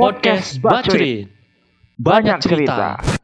Podcast Bacurin. Banyak cerita.